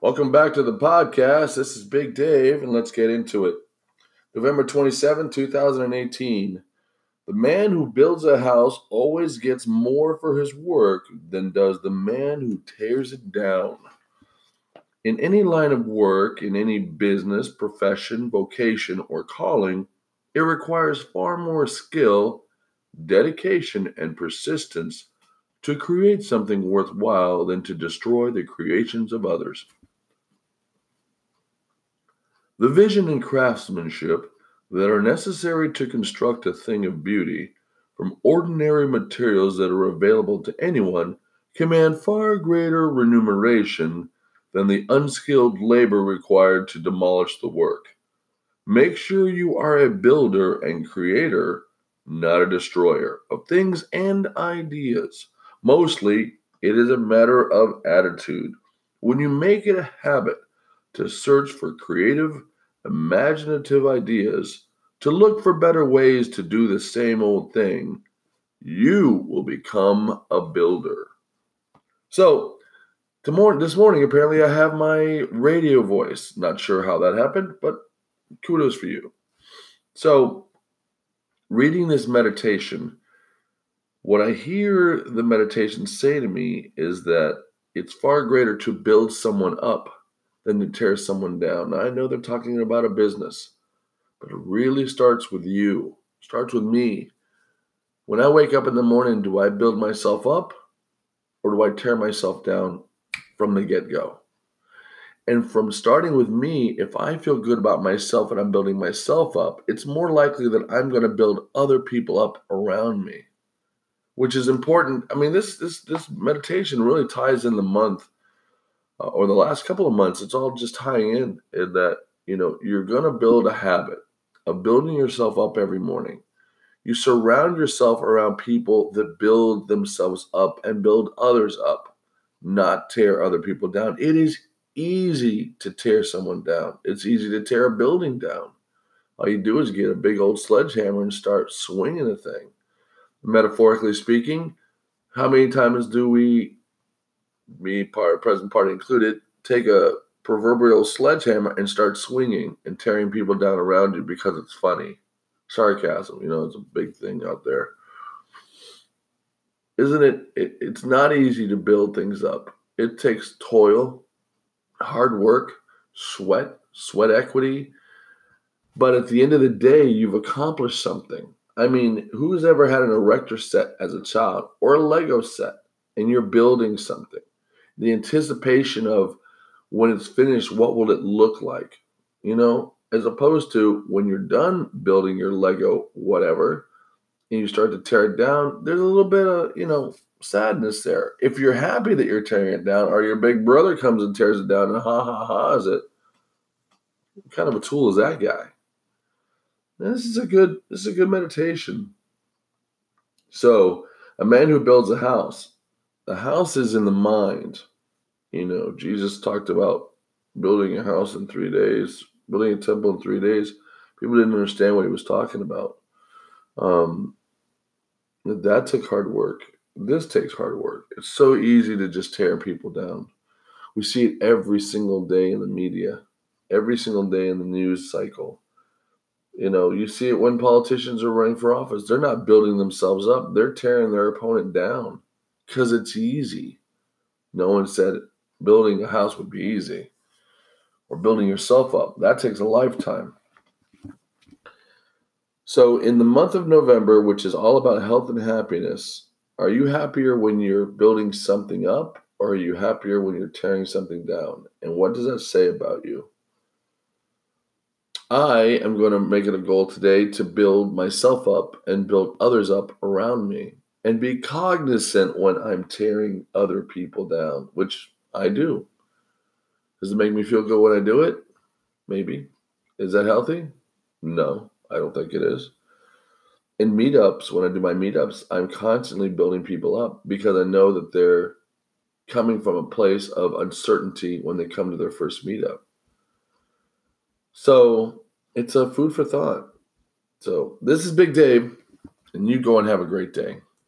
Welcome back to the podcast. This is Big Dave, and let's get into it. November 27, 2018. The man who builds a house always gets more for his work than does the man who tears it down. In any line of work, in any business, profession, vocation, or calling, it requires far more skill, dedication, and persistence to create something worthwhile than to destroy the creations of others. The vision and craftsmanship that are necessary to construct a thing of beauty from ordinary materials that are available to anyone command far greater remuneration than the unskilled labor required to demolish the work. Make sure you are a builder and creator, not a destroyer of things and ideas. Mostly, it is a matter of attitude. When you make it a habit to search for creative, imaginative ideas, to look for better ways to do the same old thing, you will become a builder. So, tomorrow, this morning, apparently, I have my radio voice. Not sure how that happened, but kudos for you. So, reading this meditation, what I hear the meditation say to me is that it's far greater to build someone up than to tear someone down. Now, I know they're talking about a business, but it really starts with you, starts with me. When I wake up in the morning, do I build myself up or do I tear myself down from the get go? And from starting with me, if I feel good about myself and I'm building myself up, it's more likely that I'm going to build other people up around me, which is important. I mean, this this this meditation really ties in the month uh, or the last couple of months, it's all just tying in, in that you know you're going to build a habit of building yourself up every morning. You surround yourself around people that build themselves up and build others up, not tear other people down. It is easy to tear someone down. It's easy to tear a building down. All you do is get a big old sledgehammer and start swinging the thing. Metaphorically speaking, how many times do we me part present party included, take a proverbial sledgehammer and start swinging and tearing people down around you because it's funny. Sarcasm, you know, it's a big thing out there. Isn't it, it? It's not easy to build things up. It takes toil, hard work, sweat, sweat equity. But at the end of the day, you've accomplished something. I mean, who's ever had an erector set as a child or a Lego set and you're building something? The anticipation of when it's finished, what will it look like? You know, as opposed to when you're done building your Lego, whatever, and you start to tear it down, there's a little bit of, you know, sadness there. If you're happy that you're tearing it down, or your big brother comes and tears it down and ha ha ha is it? What kind of a tool is that guy? this is a good this is a good meditation. So a man who builds a house the house is in the mind. You know, Jesus talked about building a house in three days, building a temple in three days. People didn't understand what he was talking about. Um, that took hard work. This takes hard work. It's so easy to just tear people down. We see it every single day in the media, every single day in the news cycle. You know, you see it when politicians are running for office. They're not building themselves up, they're tearing their opponent down because it's easy. No one said building a house would be easy or building yourself up. That takes a lifetime. So, in the month of November, which is all about health and happiness, are you happier when you're building something up or are you happier when you're tearing something down? And what does that say about you? I am going to make it a goal today to build myself up and build others up around me and be cognizant when I'm tearing other people down, which I do. Does it make me feel good when I do it? Maybe. Is that healthy? No, I don't think it is. In meetups, when I do my meetups, I'm constantly building people up because I know that they're coming from a place of uncertainty when they come to their first meetup. So it's a food for thought. So this is Big Dave, and you go and have a great day.